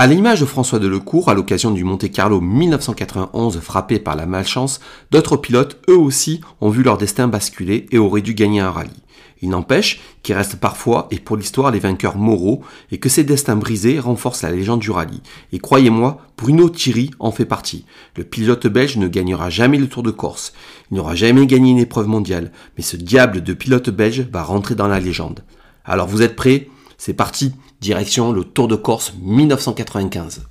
À l'image de François Delecourt, à l'occasion du Monte Carlo 1991 frappé par la malchance, d'autres pilotes, eux aussi, ont vu leur destin basculer et auraient dû gagner un rallye. Il n'empêche qu'il reste parfois, et pour l'histoire, les vainqueurs moraux, et que ces destins brisés renforcent la légende du rallye. Et croyez-moi, Bruno Thierry en fait partie. Le pilote belge ne gagnera jamais le Tour de Corse. Il n'aura jamais gagné une épreuve mondiale, mais ce diable de pilote belge va rentrer dans la légende. Alors vous êtes prêts? C'est parti, direction le Tour de Corse 1995.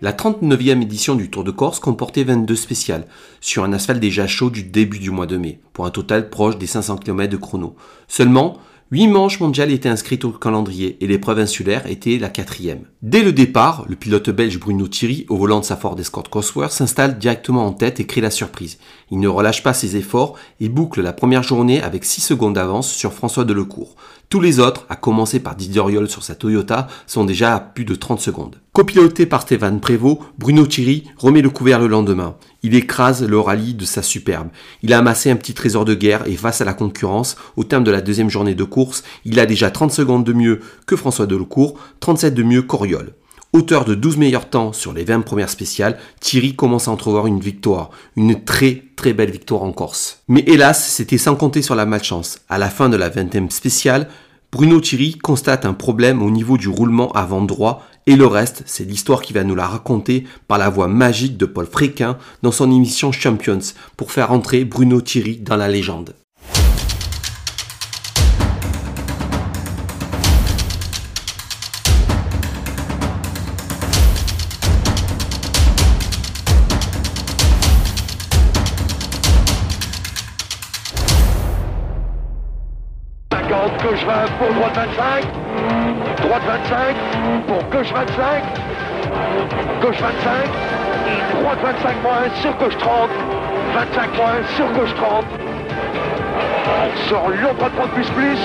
La 39e édition du Tour de Corse comportait 22 spéciales, sur un asphalte déjà chaud du début du mois de mai, pour un total proche des 500 km de chrono. Seulement, 8 manches mondiales étaient inscrites au calendrier et l'épreuve insulaire était la quatrième. Dès le départ, le pilote belge Bruno Thierry, au volant de sa Ford Escort Cosworth, s'installe directement en tête et crée la surprise. Il ne relâche pas ses efforts et boucle la première journée avec 6 secondes d'avance sur François Delecourt. Tous les autres, à commencer par Didier Oriol sur sa Toyota, sont déjà à plus de 30 secondes. Copiloté par Stéphane Prévost, Bruno Thierry remet le couvert le lendemain. Il écrase le rallye de sa superbe. Il a amassé un petit trésor de guerre et face à la concurrence, au terme de la deuxième journée de course, il a déjà 30 secondes de mieux que François Delecourt, 37 de mieux qu'Oriol. Auteur de 12 meilleurs temps sur les 20 premières spéciales, Thierry commence à entrevoir une victoire, une très très belle victoire en Corse. Mais hélas, c'était sans compter sur la malchance. À la fin de la 20e spéciale, Bruno Thierry constate un problème au niveau du roulement avant droit et le reste, c'est l'histoire qui va nous la raconter par la voix magique de Paul Fréquin dans son émission Champions pour faire entrer Bruno Thierry dans la légende. Gauche 20 pour droite 25, droite 25 pour gauche 25, gauche 25, droite 25 moins sur gauche 30, 25 moins sur gauche 30, sur l'autre 30 plus plus.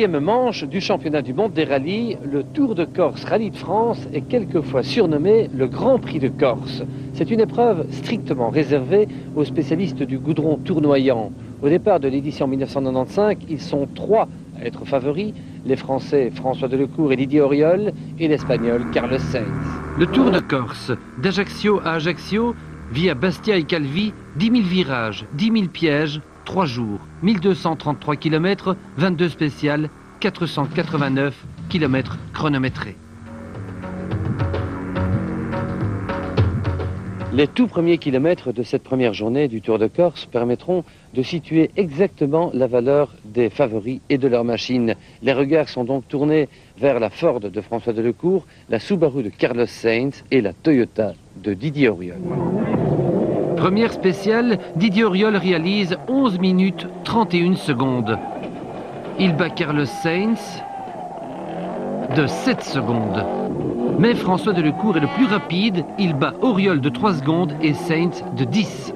Quatrième manche du championnat du monde des rallyes, le Tour de Corse Rallye de France est quelquefois surnommé le Grand Prix de Corse. C'est une épreuve strictement réservée aux spécialistes du goudron tournoyant. Au départ de l'édition 1995, ils sont trois à être favoris, les Français François Delecourt et Didier Auriol et l'Espagnol Carlos Sainz. Le Tour de Corse, d'Ajaccio à Ajaccio, via Bastia et Calvi, 10 000 virages, 10 000 pièges, 3 jours, 1233 km, 22 spéciales, 489 km chronométrés. Les tout premiers kilomètres de cette première journée du Tour de Corse permettront de situer exactement la valeur des favoris et de leurs machines. Les regards sont donc tournés vers la Ford de François Delecourt, la Subaru de Carlos Sainz et la Toyota de Didier Auriol. Première spéciale, Didier Auriol réalise 11 minutes 31 secondes. Il bat Carlos Sainz de 7 secondes. Mais François Delecourt est le plus rapide, il bat Auriol de 3 secondes et Sainz de 10.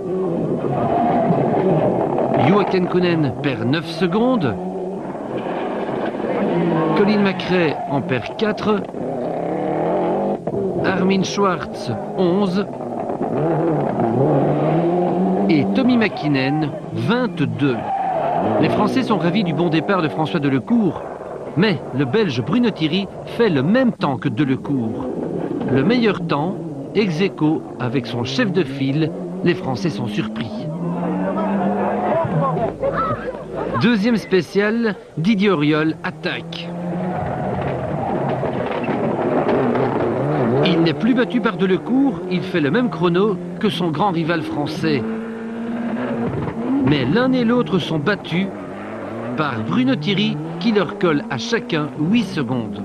Joachim Kunen perd 9 secondes. Colin McRae en perd 4. Armin Schwartz 11 et Tommy McKinnon, 22. Les Français sont ravis du bon départ de François Delecourt, mais le Belge Bruno Thierry fait le même temps que Delecourt. Le meilleur temps, ex avec son chef de file, les Français sont surpris. Deuxième spécial, Didier Auriol attaque. Il n'est plus battu par Delecourt, il fait le même chrono que son grand rival français. Mais l'un et l'autre sont battus par Bruno Thierry qui leur colle à chacun 8 secondes.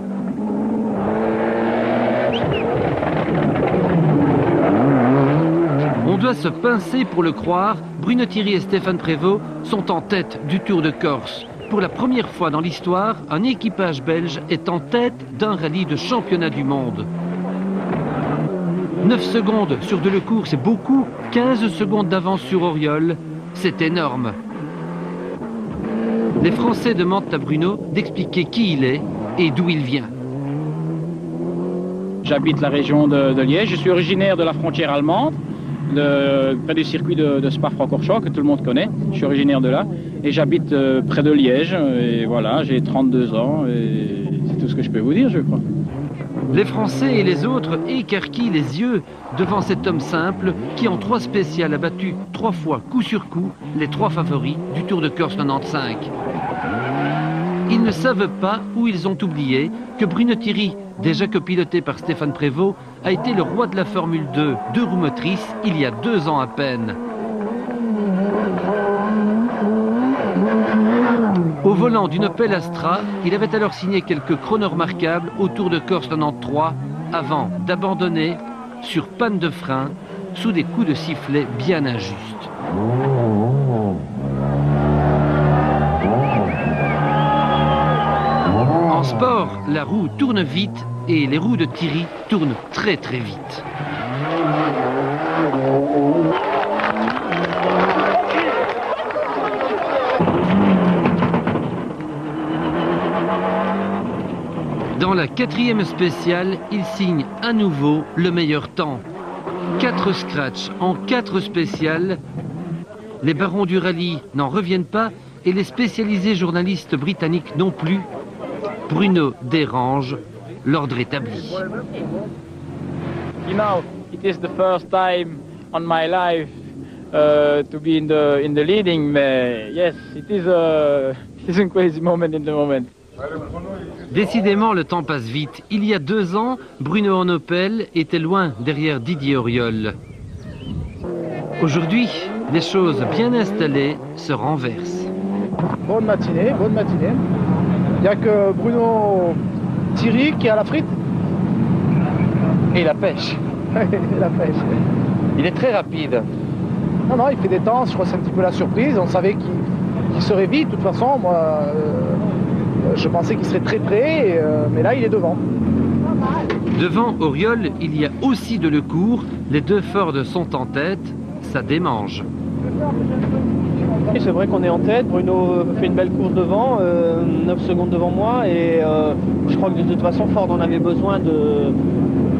On doit se pincer pour le croire, Bruno Thierry et Stéphane Prévost sont en tête du Tour de Corse. Pour la première fois dans l'histoire, un équipage belge est en tête d'un rallye de championnat du monde. 9 secondes sur Delecourt, c'est beaucoup. 15 secondes d'avance sur Oriol, c'est énorme. Les Français demandent à Bruno d'expliquer qui il est et d'où il vient. J'habite la région de, Liège, je suis originaire de la frontière allemande de, près du circuit de, de Spa-Francorchamps que tout le monde connaît. Je suis originaire de là et j'habite euh, près de Liège. Et voilà, j'ai 32 ans et c'est tout ce que je peux vous dire, je crois. Les Français et les autres écarquillent les yeux devant cet homme simple qui, en trois spéciales, a battu trois fois, coup sur coup, les trois favoris du Tour de Corse 95. Ils ne savent pas ou ils ont oublié que Bruno Thierry, déjà copiloté par Stéphane Prévost, a été le roi de la Formule 2, deux roues motrices, il y a deux ans à peine. Au volant d'une Opel Astra, il avait alors signé quelques chronos remarquables au Tour de Corse 93 avant d'abandonner sur panne de frein sous des coups de sifflet bien injustes. En sport, la roue tourne vite et les roues de Thierry tournent très très vite. Dans la quatrième spéciale, il signe à nouveau le meilleur temps. Quatre scratchs en quatre spéciales. Les barons du rallye n'en reviennent pas et les spécialisés journalistes britanniques non plus. Bruno dérange l'ordre établi. You know, it is the first time on my life uh, to be in the in the leading. But yes, it is a it is a crazy moment in the moment. Décidément, le temps passe vite. Il y a deux ans, Bruno en Opel était loin derrière Didier Auriol. Aujourd'hui, les choses bien installées se renversent. Bonne matinée, bonne matinée. Il n'y a que Bruno Thierry qui a la frite Et la pêche. et la pêche. Il est très rapide. Non, non, il fait des temps, je crois que c'est un petit peu la surprise. On savait qu'il qu'il serait vite, de toute façon. Moi, euh, je pensais qu'il serait très près, euh, mais là, il est devant. Devant Auriol, il y a aussi de Lecourt. Les deux Ford sont en tête. Ça démange. C'est vrai qu'on est en tête. Bruno fait une belle course devant, euh, 9 secondes devant moi. Et euh, je crois que de toute façon, Ford en avait besoin de.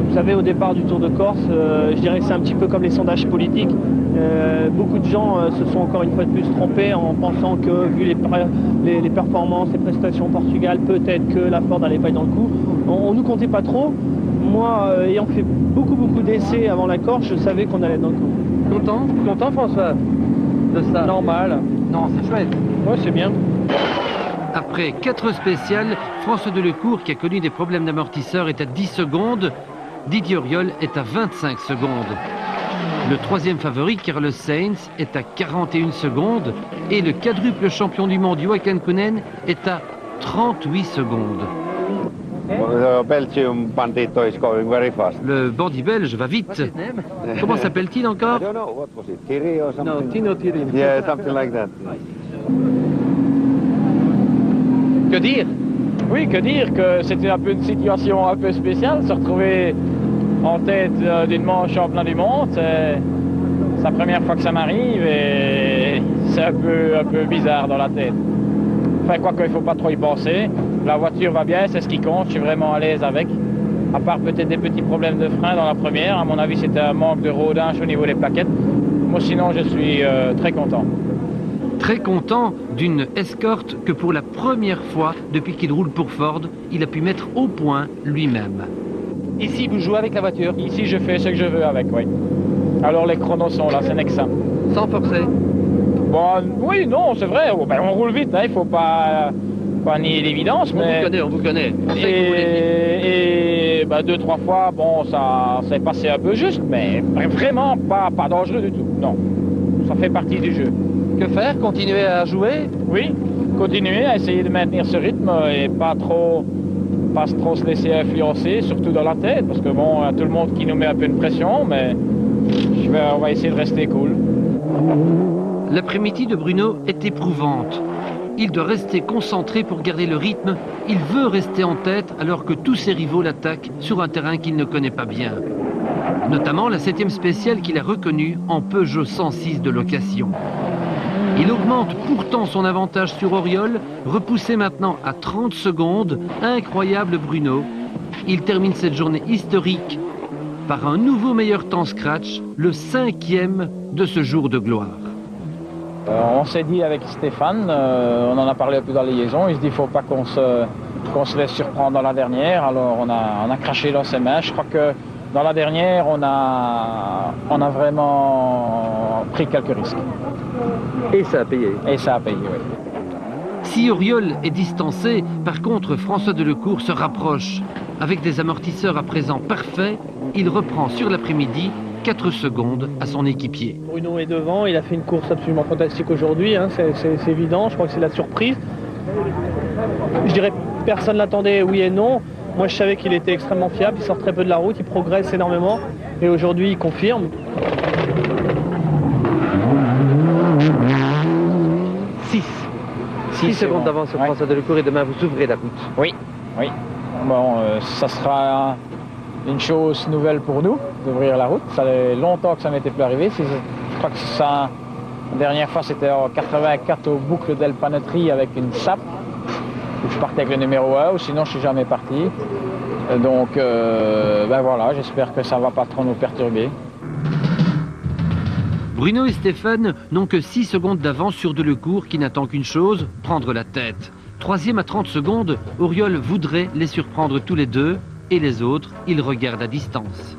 Vous savez, au départ du Tour de Corse, euh, je dirais que c'est un petit peu comme les sondages politiques. Euh, beaucoup de gens euh, se sont encore une fois de plus trompés en pensant que, vu les, per- les- les performances, les prestations au Portugal, peut-être que la Ford n'allait pas être dans le coup. On, on nous comptait pas trop. Moi, euh, ayant fait beaucoup, beaucoup d'essais avant la Corse, je savais qu'on allait être dans le coup. Content? Content François? De ça? Normal. Non, c'est chouette. Ouais, c'est bien. Après quatre spéciales, François Delecourt, qui a connu des problèmes d'amortisseur, est à 10 secondes. Didier Auriol est à 25 secondes. Le troisième favori, Carlos Sainz, est à 41 secondes. Et le quadruple champion du monde, Joachim Kunen, est à 38 secondes. The Belgium bandit is going very fast. Le bandit belge va vite. Comment s'appelle-t-il encore? Non? Tino Thierry. Yeah, something like that. Que dire? Oui, que dire que c'était un peu une situation un peu spéciale, se retrouver en tête euh, d'une manche championnat du monde, c'est la première fois que ça m'arrive et c'est un peu, un peu bizarre dans la tête. Enfin, quoi qu'il ne faut pas trop y penser. La voiture va bien, c'est ce qui compte, je suis vraiment à l'aise avec. À part peut-être des petits problèmes de frein dans la première, à mon avis c'était un manque de rodage au niveau des plaquettes. Moi sinon je suis euh, très content. Très content d'une escorte que pour la première fois depuis qu'il roule pour Ford, il a pu mettre au point lui-même. Ici, vous jouez avec la voiture, Ici je fais ce que je veux avec, oui. Alors les chronos sont là, c'est n'est que ça. sans forcer. Bon, oui, non, c'est vrai. Oh, ben, on roule vite, hein, il faut pas, pas nier l'évidence, On mais vous connaît, on vous connaît. On et, Et bah, deux, trois fois, bon, ça s'est passé un peu juste, mais vraiment pas, pas dangereux du tout. Non, ça fait partie du jeu. Que faire? Continuer à jouer? Oui, continuer à essayer de maintenir ce rythme et pas trop, pas trop se laisser influencer, surtout dans la tête, parce que bon, il y a tout le monde qui nous met un peu de pression, mais on va essayer de rester cool. L'après-midi de Bruno est éprouvante. Il doit rester concentré pour garder le rythme. Il veut rester en tête alors que tous ses rivaux l'attaquent sur un terrain qu'il ne connaît pas bien. Notamment la septième spéciale qu'il a reconnue en Peugeot 106 de location. Il augmente pourtant son avantage sur Oriol, repoussé maintenant à 30 secondes. Incroyable Bruno. Il termine cette journée historique par un nouveau meilleur temps scratch, le cinquième de ce jour de gloire. Euh, on s'est dit avec Stéphane, euh, on en a parlé un peu dans la liaison, il se dit qu'il ne faut pas qu'on se, laisse surprendre dans la dernière, alors on a, craché dans ses mains. Je crois que dans la dernière, on a vraiment pris quelques risques. Et ça a payé. Et ça a payé, oui. Si Auriol est distancé, par contre François Delecourt se rapproche. Avec des amortisseurs à présent parfaits, il reprend sur l'après-midi 4 secondes à son équipier. Bruno est devant, il a fait une course absolument fantastique aujourd'hui, hein, c'est- c'est c'est évident, je crois que c'est la surprise. Je dirais personne l'attendait, oui et non. Moi je savais qu'il était extrêmement fiable, il sort très peu de la route, il progresse énormément et aujourd'hui il confirme. 6. 6 secondes d'avance sur Ouais. François Delecourt et demain vous ouvrez la route. Oui, oui. Bon, euh, ça sera une chose nouvelle pour nous d'ouvrir la route. Ça fait longtemps que ça m'était plus arrivé. Je crois que ça, la dernière fois, c'était en 84 au boucle d'El Panetri avec une SAP. Où je partais avec le numéro 1, ou sinon je suis jamais parti. Euh, Donc, euh, ben voilà, j'espère que ça va pas trop nous perturber. Bruno et Stéphane n'ont que 6 secondes d'avance sur Delecourt qui n'attend qu'une chose, prendre la tête. Troisième à 30 secondes, Auriol voudrait les surprendre tous les deux et les autres, ils regardent à distance.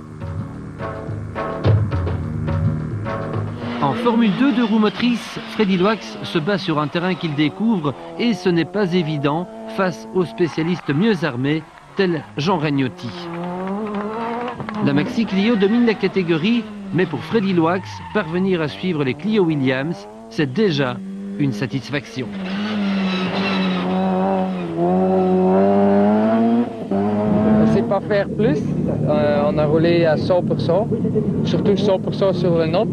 En Formule 2 de roues motrices, Freddy Loax se bat sur un terrain qu'il découvre et ce n'est pas évident face aux spécialistes mieux armés tels Jean Ragnotti. La Maxi Clio domine la catégorie, mais pour Freddy Loax, parvenir à suivre les Clio Williams, c'est déjà une satisfaction. On ne sait pas faire plus. Euh, on a roulé à 100%, surtout 100% sur le note.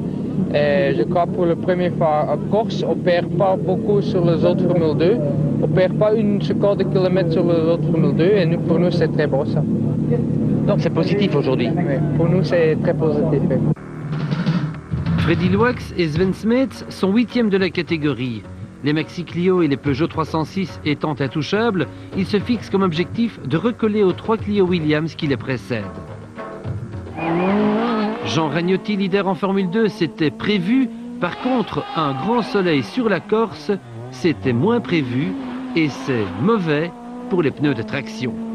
Et je crois pour la première fois en Corse, on ne perd pas beaucoup sur les autres Formule 2. On ne perd pas une seconde de kilomètre sur les autres Formule 2. Et nous, pour nous, c'est très bon ça. Donc c'est positif aujourd'hui. Oui, pour nous, c'est très positif. Freddy Loax et Sven Smets sont huitièmes de la catégorie. Les Maxi Clio et les Peugeot 306 étant intouchables, ils se fixent comme objectif de recoller aux trois Clio Williams qui les précèdent. Jean Ragnotti, leader en Formule 2, c'était prévu. Par contre, un grand soleil sur la Corse, c'était moins prévu et c'est mauvais pour les pneus de traction.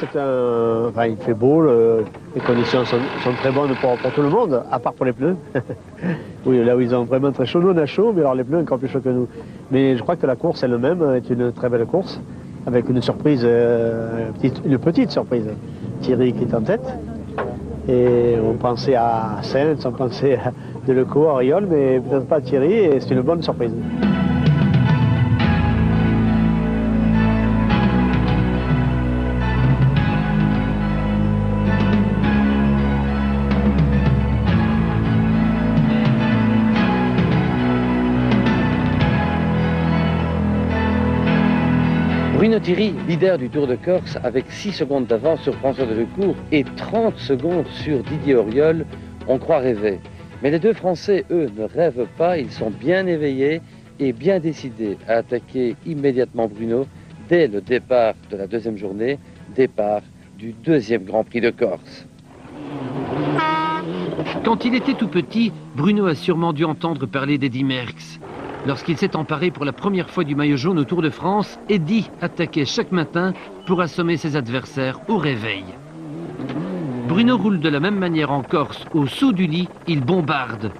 C'est un... enfin, il fait beau, le- les conditions sont, très bonnes pour, tout le monde, à part pour les pneus. oui, là où ils ont vraiment très chaud, nous on a chaud, mais alors les pneus encore plus chaud que nous. Mais je crois que la course elle-même est une très belle course, avec une surprise, euh, petite- une petite surprise. Thierry qui est en tête. Et on pensait à Sainz, on pensait à Delecourt, à Riol, mais peut-être pas à Thierry, et c'est une bonne surprise. Bruno Thierry, leader du Tour de Corse, avec 6 secondes d'avance sur François Delecourt et 30 secondes sur Didier Auriol, on croit rêver. Mais les deux Français, eux, ne rêvent pas, ils sont bien éveillés et bien décidés à attaquer immédiatement Bruno dès le départ de la deuxième journée, départ du deuxième Grand Prix de Corse. Quand il était tout petit, Bruno a sûrement dû entendre parler d'Eddie Merckx. Lorsqu'il s'est emparé pour la première fois du maillot jaune au Tour de France, Eddie attaquait chaque matin pour assommer ses adversaires au réveil. Bruno roule de la même manière en Corse, au saut du lit, il bombarde.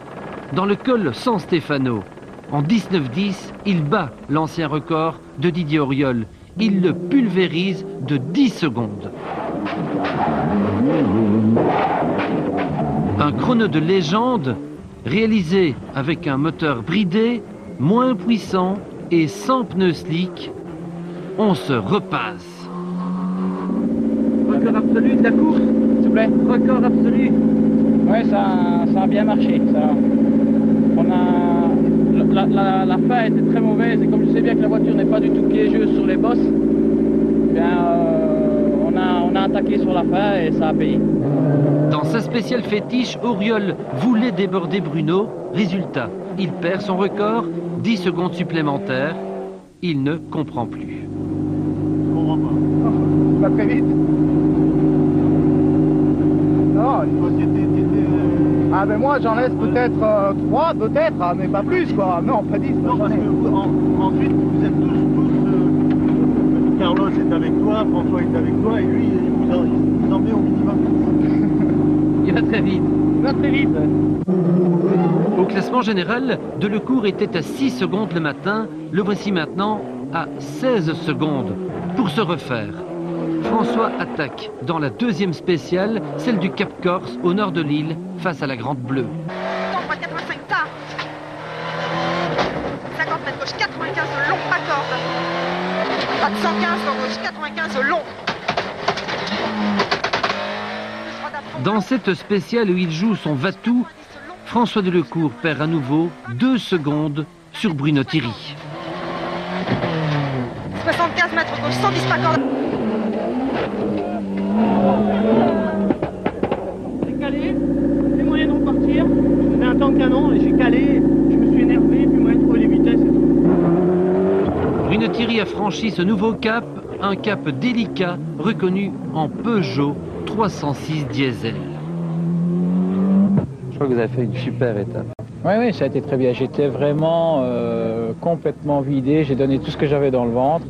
Dans le col San Stefano, en 19-10, il bat l'ancien record de Didier Auriol. il le pulvérise de 10 secondes. Un chrono de légende réalisé avec un moteur bridé, moins puissant et sans pneus slick. On se repasse. Record absolu de la course, s'il vous plaît. Record absolu. Oui, ça, ça a bien marché. Ça. On a... la, la, la, fin était très mauvaise et comme je sais bien que la voiture n'est pas du tout piégeuse sur les bosses, eh bien, euh, on, a, on a attaqué sur la fin et ça a payé. Dans sa spéciale fétiche, Auriol voulait déborder Bruno. Résultat, il perd son record, 10 secondes supplémentaires. Il ne comprend plus. Je comprends pas. Pas très vite. Non, ah ben moi j'en laisse peut-être euh, 3, peut-être, ah, mais pas plus quoi. Non, pas 10. Non, parce que vous, en, ensuite vous êtes tous, tous euh, Carlos est avec toi, François est avec toi, et lui il vous en, il vous en met au minimum. il va très vite. Il va très vite. Au classement général, Delecourt était à 6 secondes le matin, le voici maintenant à 16 secondes. Pour se refaire, François attaque dans la deuxième spéciale, celle du Cap Corse, au nord de l'île, face à la Grande Bleue. 85 tas 50 mètres gauche, 95 long, pas corde. Pas de 115 gauche, 95 long. Dans cette spéciale où il joue son Vatou, François Delecourt perd à nouveau 2 secondes sur Bruno Thierry. 75 mètres gauche, 110 pas corde. J'ai calé, j'ai moyen de repartir. J'avais un temps de canon et j'ai calé, je me suis énervé, puis moyen de trouver les vitesses et tout. Bruno Thierry a franchi ce nouveau cap, un cap délicat reconnu en Peugeot 306 diesel. Je crois que vous avez fait une super étape. Oui, oui, ça a été très bien. J'étais vraiment euh, complètement vidé. J'ai donné tout ce que j'avais dans le ventre.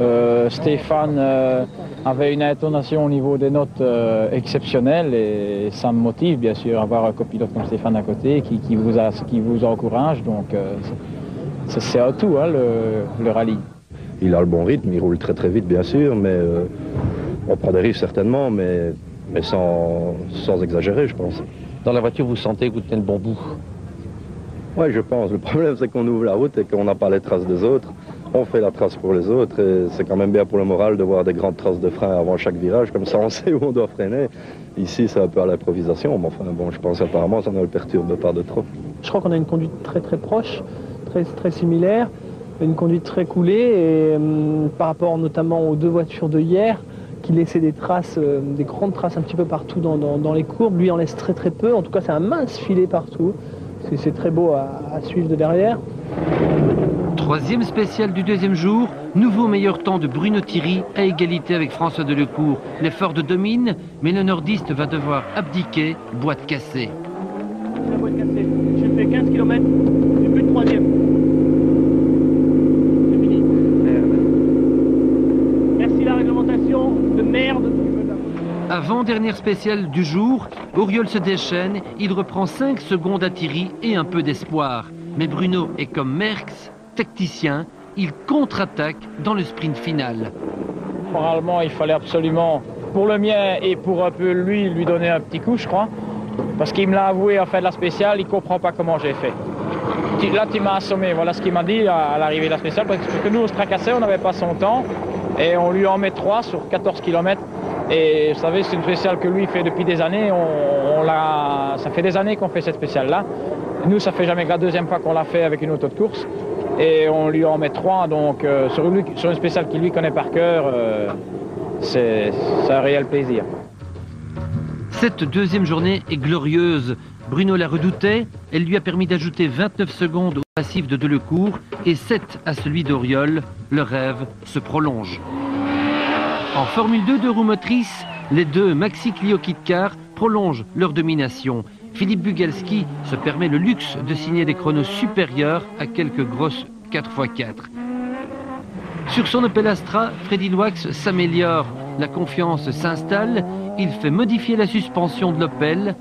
Euh, Stéphane euh, avait une intonation au niveau des notes euh, exceptionnelle et ça me motive bien sûr avoir un copilote comme Stéphane à côté qui, qui vous, a, qui vous encourage. Donc euh, c'est un tout hein, le, le, rallye. Il a le bon rythme, il roule très très vite bien sûr, mais euh, on prend des risques certainement, mais, mais sans, sans exagérer je pense. Dans la voiture, vous sentez que vous tenez le bon bout? Oui, je pense. Le problème, c'est qu'on ouvre la route et qu'on n'a pas les traces des autres. On fait la trace pour les autres et c'est quand même bien pour le moral de voir des grandes traces de frein avant chaque virage. Comme ça, on sait où on doit freiner. Ici, c'est un peu à l'improvisation, mais enfin, bon, je pense apparemment, ça ne le perturbe pas de trop. Je crois qu'on a une conduite très très proche, très, très similaire, une conduite très coulée et euh, par rapport notamment aux deux voitures de hier qui laissaient des traces, euh, des grandes traces un petit peu partout dans, dans, dans, les courbes. Lui en laisse très très peu, en tout cas c'est un mince filet partout. C'est très beau à, à, suivre de derrière. Troisième spécial du deuxième jour, nouveau meilleur temps de Bruno Thierry à égalité avec François Delecourt. L'effort de domine, mais le nordiste va devoir abdiquer, boîte cassée. La boîte cassée. J'ai fait 15 km, j'ai plus de troisième. C'est fini. Merci la réglementation de merde. Avant-dernière spéciale du jour, Auriol se déchaîne, il reprend 5 secondes à Thierry et un peu d'espoir. Mais Bruno est comme Merckx, tacticien, il contre-attaque dans le sprint final. Moralement, il fallait absolument, pour le mien et pour un peu lui, lui donner un petit coup, je crois. Parce qu'il me l'a avoué en fin de la spéciale, il ne comprend pas comment j'ai fait. Là, tu m'as assommé, voilà ce qu'il m'a dit à, l'arrivée de la spéciale, parce que nous, on se tracassait, on n'avait pas son temps, et on lui en met 3 sur 14 km. Et vous savez, c'est une spéciale que lui fait depuis des années. On, l'a, ça fait des années qu'on fait cette spéciale-là. Nous, ça fait jamais que la deuxième fois qu'on l'a fait avec une auto de course. Et on lui en met trois, donc euh, sur, une, sur, une, spéciale qu'il lui connaît par cœur, euh, c'est un réel plaisir. Cette deuxième journée est glorieuse. Bruno la redoutait, elle lui a permis d'ajouter 29 secondes au passif de Delecourt et 7 à celui d'Auriol. Le rêve se prolonge. En Formule 2 de roues motrices, les deux Maxi Clio Kitcar prolongent leur domination. Philippe Bugalski se permet le luxe de signer des chronos supérieurs à quelques grosses 4x4. Sur son Opel Astra, Freddy Loax s'améliore, la confiance s'installe, il fait modifier la suspension de l'Opel,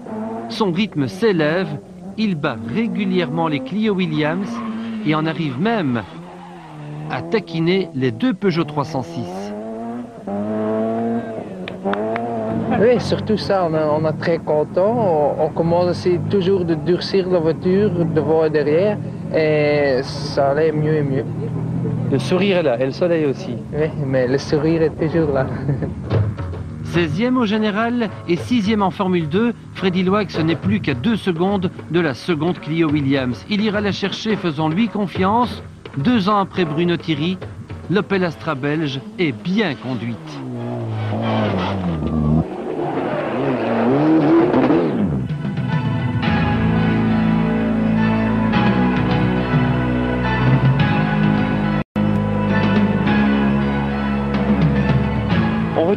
son rythme s'élève, il bat régulièrement les Clio Williams et en arrive même à taquiner les deux Peugeot 306. Oui, surtout ça, on est, on est très content. On, on commence aussi toujours de durcir la voiture devant et derrière et ça allait mieux et mieux. Le sourire est là, et le soleil aussi. Oui, mais le sourire est toujours là. 16e au général et 6e en Formule 2, Freddy Loix n'est plus qu'à 2 secondes de la seconde Clio Williams. Il ira la chercher faisant lui confiance. Deux ans après Bruno Thierry, l'Opel Astra belge est bien conduite.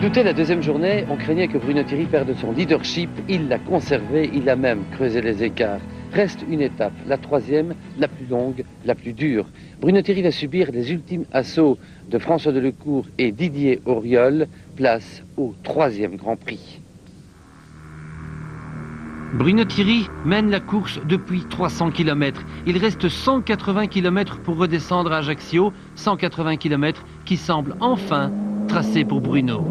On redoutait la deuxième journée, on craignait que Bruno Thierry perde son leadership. Il l'a conservé, il a même creusé les écarts. Reste une étape, la troisième, la plus longue, la plus dure. Bruno Thierry va subir les ultimes assauts de François Delecourt et Didier Auriol. Place au troisième Grand Prix. Bruno Thierry mène la course depuis 300 km. Il reste 180 km pour redescendre à Ajaccio, 180 km qui semblent enfin tracés pour Bruno.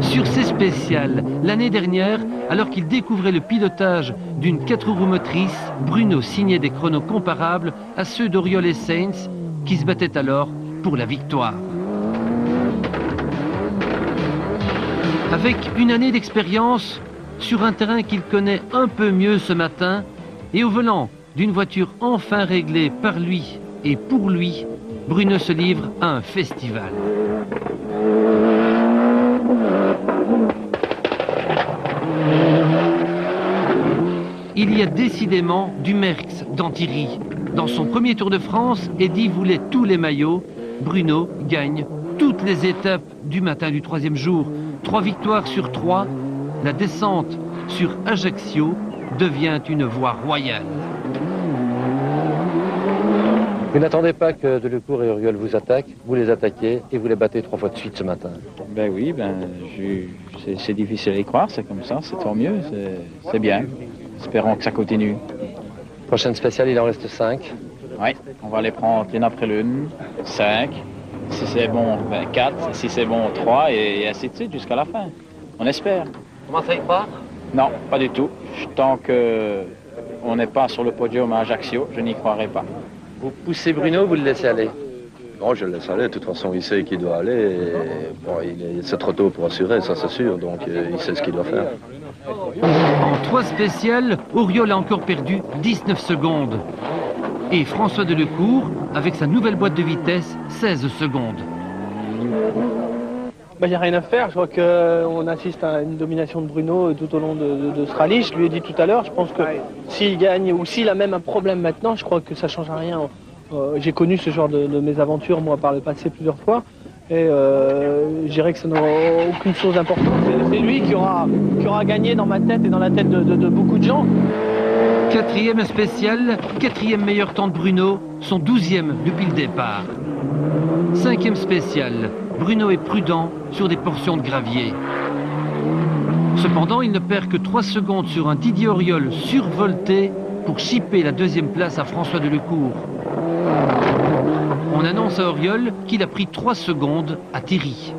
Sur ces spéciales, l'année dernière, alors qu'il découvrait le pilotage d'une 4 roues motrices, Bruno signait des chronos comparables à ceux d'Oriol et Sainz, qui se battaient alors pour la victoire. Avec une année d'expérience, sur un terrain qu'il connaît un peu mieux ce matin et au volant d'une voiture enfin réglée par lui et pour lui, Bruno se livre à un festival. Il y a décidément du Merckx dans Thierry. Dans son premier Tour de France, Eddy voulait tous les maillots. Bruno gagne toutes les étapes du matin du troisième jour. Trois victoires sur trois. La descente sur Ajaccio devient une voie royale. Vous n'attendez pas que Delecourt et Auriol vous attaquent, vous les attaquez et vous les battez trois fois de suite ce matin. Ben oui, ben, c'est- difficile à y croire, c'est comme ça, c'est tant mieux, c'est- bien. Espérons que ça continue. Prochaine spéciale, il en reste cinq. Oui, on va les prendre l'une après l'une, 5. Si c'est bon, ben 4. Si c'est bon, 3 et, et ainsi de suite jusqu'à la fin. On espère. Comment ça y croire Non, pas du tout. Tant que on n'est pas sur le podium à Ajaccio, je n'y croirai pas. Vous poussez Bruno, vous le laissez aller? Non, je le laisse aller. De toute façon, il sait qu'il doit aller. bon, il est- c'est trop tôt pour assurer, ça c'est sûr. Donc, euh, il sait ce qu'il doit faire. En trois spéciales, Auriol a encore perdu 19 secondes. Et François Delecourt, avec sa nouvelle boîte de vitesse, 16 secondes. Il n'y a rien à faire. Je vois qu'on assiste à une domination de Bruno tout au long de, de- de ce rallye. Je lui ai dit tout à l'heure, je pense que s'il gagne ou s'il a même un problème maintenant, je crois que ça ne change rien. Euh, J'ai connu ce genre de, de mésaventures, moi, par le passé plusieurs fois. Et euh, je dirais que ça n'aura aucune chose d'importante. C'est- C'est lui qui aura, qui aura gagné dans ma tête et dans la tête de, de- de beaucoup de gens. Quatrième spécial, quatrième meilleur temps de Bruno, son douzième depuis le départ. Cinquième spécial, Bruno est prudent sur des portions de gravier. Cependant, il ne perd que 3 secondes sur un Didier Auriol survolté pour chipper la deuxième place à François Delecourt. On annonce à Auriol qu'il a pris 3 secondes à Thierry.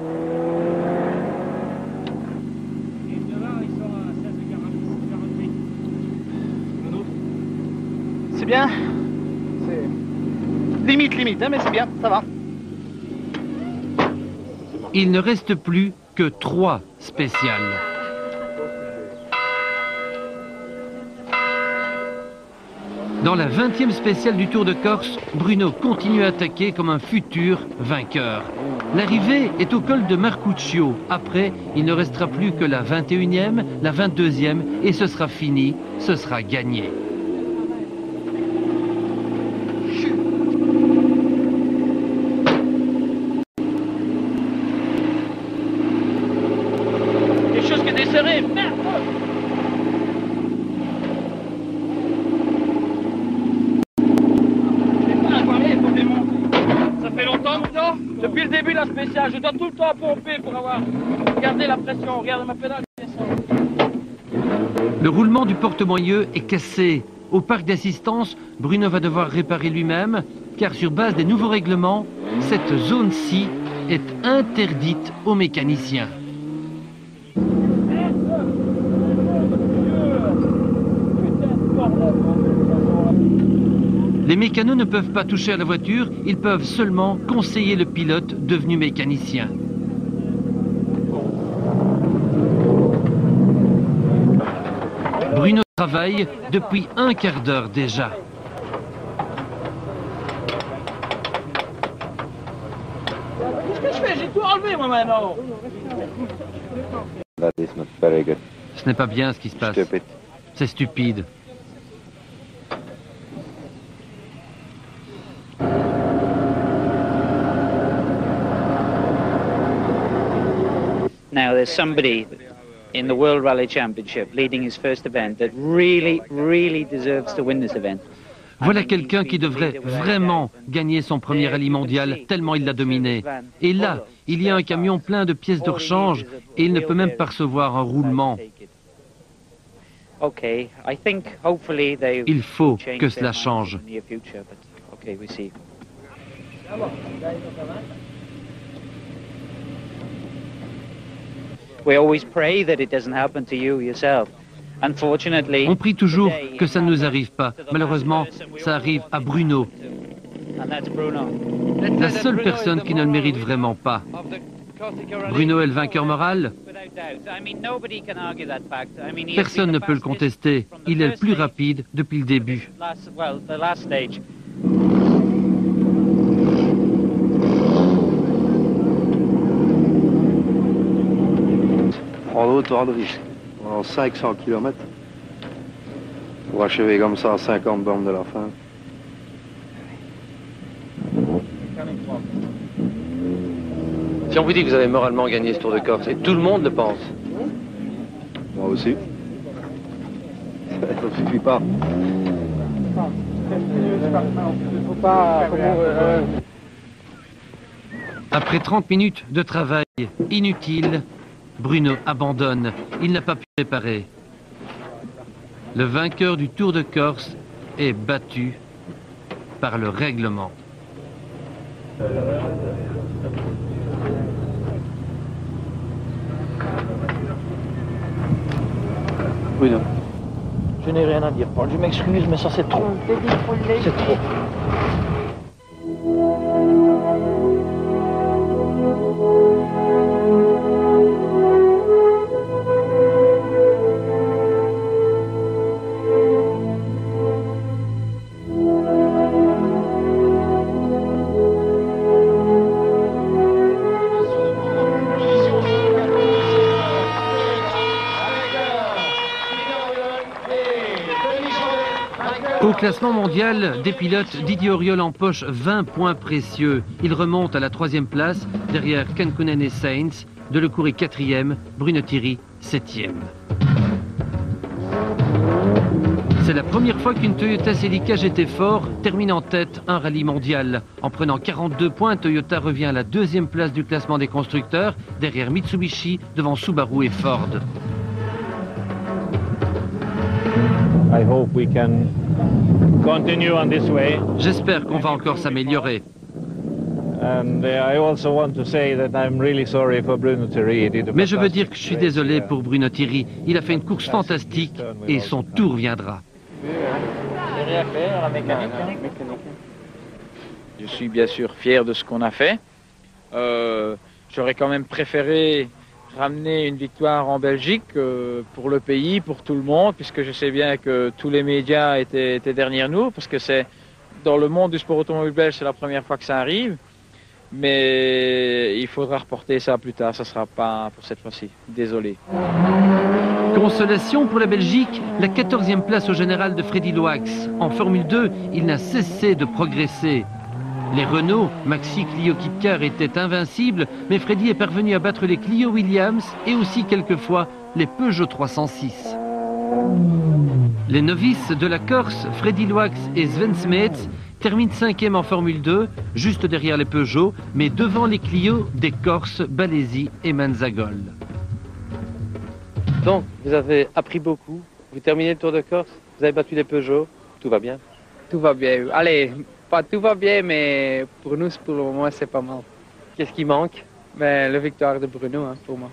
C'est bien. Limite, limite, hein, mais c'est bien, ça va. Il ne reste plus que 3 spéciales. Dans la 20e spéciale du Tour de Corse, Bruno continue à attaquer comme un futur vainqueur. L'arrivée est au col de Marcuccio. Après, il ne restera plus que la 21e, la 22e et ce sera fini, ce sera gagné. Quelque chose qui est desserré. Merde Ça fait longtemps ça Depuis le début de la spéciale, je dois tout le Le roulement du porte-moyeu est cassé. Au parc d'assistance, Bruno va devoir réparer lui-même car sur base des nouveaux règlements, cette zone-ci est interdite aux mécaniciens. Les mécanos ne peuvent pas toucher à la voiture, ils peuvent seulement conseiller le pilote devenu mécanicien. Bruno travaille depuis un quart d'heure déjà. Qu'est-ce que je fais? J'ai tout enlevé moi maintenant. That is not very good. Ce n'est pas bien ce qui se passe. C'est stupide. Now, there's somebody in the World Rally Championship leading his first event that really, really deserves to win this event. Voilà quelqu'un qui devrait vraiment gagner son premier rallye mondial, tellement il l'a dominé. Et là, il y a un camion plein de pièces de rechange et il ne peut même pas recevoir un roulement. Okay, I think hopefully they Il faut que cela change. We see. We always pray that it doesn't happen to you yourself. Unfortunately, On prie toujours que ça ne nous arrive pas. Malheureusement, ça arrive à Bruno, and that's Bruno. la seule personne qui ne le mérite vraiment pas. Bruno est le vainqueur moral, personne ne peut le contester. Il est le plus rapide depuis le début. Stage. En autour-André, en 500 km. Pour achever comme ça à 50 bornes de la fin. Si on vous dit que vous avez moralement gagné ce Tour de Corse, et tout le monde le pense, Moi aussi. Ça ne suffit pas. Après 30 minutes de travail inutile, Bruno abandonne. Il n'a pas pu réparer. Le vainqueur du Tour de Corse est battu par le règlement. Bruno. Je n'ai rien à dire, Paul. Je m'excuse, mais ça c'est trop. C'est trop. Classement mondial des pilotes, Didier Auriol empoche 20 points précieux. Il remonte à la troisième place derrière Kankunen et Sainz. Delecourt est quatrième, Bruno Thierry septième. C'est la première fois qu'une Toyota Celica GT Fort termine en tête un rallye mondial. En prenant 42 points, Toyota revient à la deuxième place du classement des constructeurs, derrière Mitsubishi, devant Subaru et Ford. J'espère qu'on va encore s'améliorer. And I also want to say that I'm really sorry for Bruno Thierry. He did a Mais je veux dire que je suis désolé pour Bruno Thierry. Il a fait une course fantastique et son tour viendra. Je suis bien sûr fier de ce qu'on a fait. Euh, J'aurais quand même préféré ramener une victoire en Belgique euh, pour le pays, pour tout le monde, puisque je sais bien que tous les médias étaient, étaient derrière nous, parce que c'est dans le monde du sport automobile belge, c'est la première fois que ça arrive. Mais il faudra reporter ça plus tard, ça sera pas pour cette fois-ci. Désolé. Consolation pour la Belgique, la 14e place au général de Freddy Loax. En Formule 2, il n'a cessé de progresser. Les Renault, Maxi Clio Kipcar étaient invincibles, mais Freddy est parvenu à battre les Clio Williams et aussi quelquefois les Peugeot 306. Les novices de la Corse, Freddy Loax et Sven Smets, terminent cinquième en Formule 2, juste derrière les Peugeot, mais devant les Clio des Corses, Balesi et Manzagol. Donc, vous avez appris beaucoup. Vous terminez le Tour de Corse. Vous avez battu les Peugeot. Tout va bien. Tout va bien. Allez, pas tout va bien, mais pour nous, pour le moment, c'est pas mal. Qu'est-ce qui manque? Ben, La victoire de Bruno, hein, pour moi.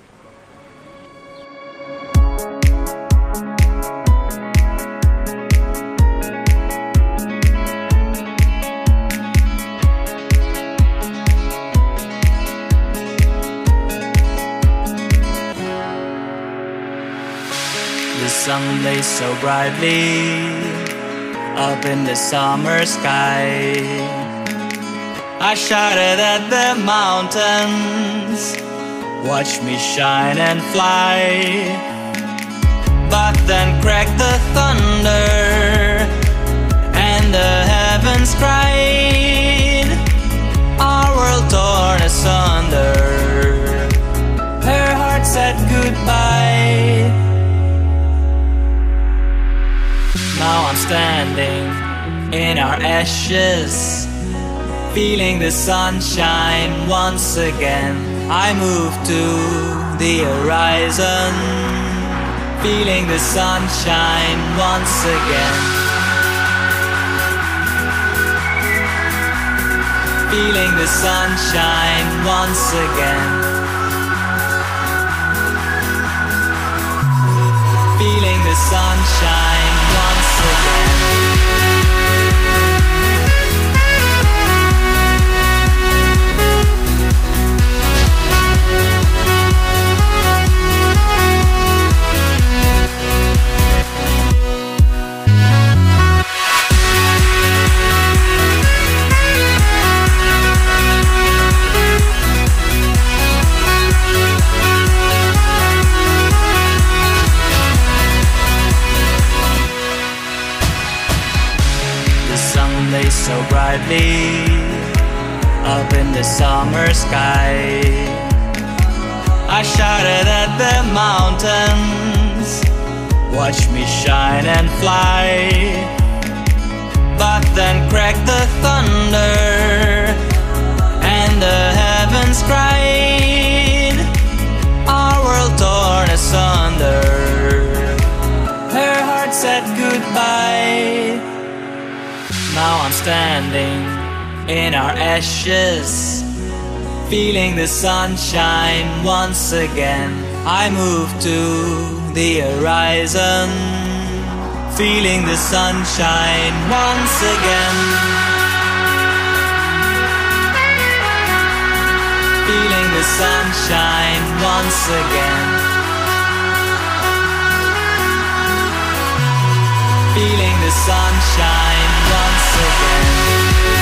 The sun lays so brightly up in the summer sky. I shouted at the mountains, watch me shine and fly. But then cracked the thunder, and the heavens cried. Our world torn asunder. Her heart said goodbye. Now I'm standing in our ashes, feeling the sunshine once again. I move to the horizon, feeling the sunshine once again. Feeling the sunshine once again. Feeling the sunshine America. Sunshine once again. I move to the horizon, feeling the sunshine once again. Feeling the sunshine once again. Feeling the sunshine once again.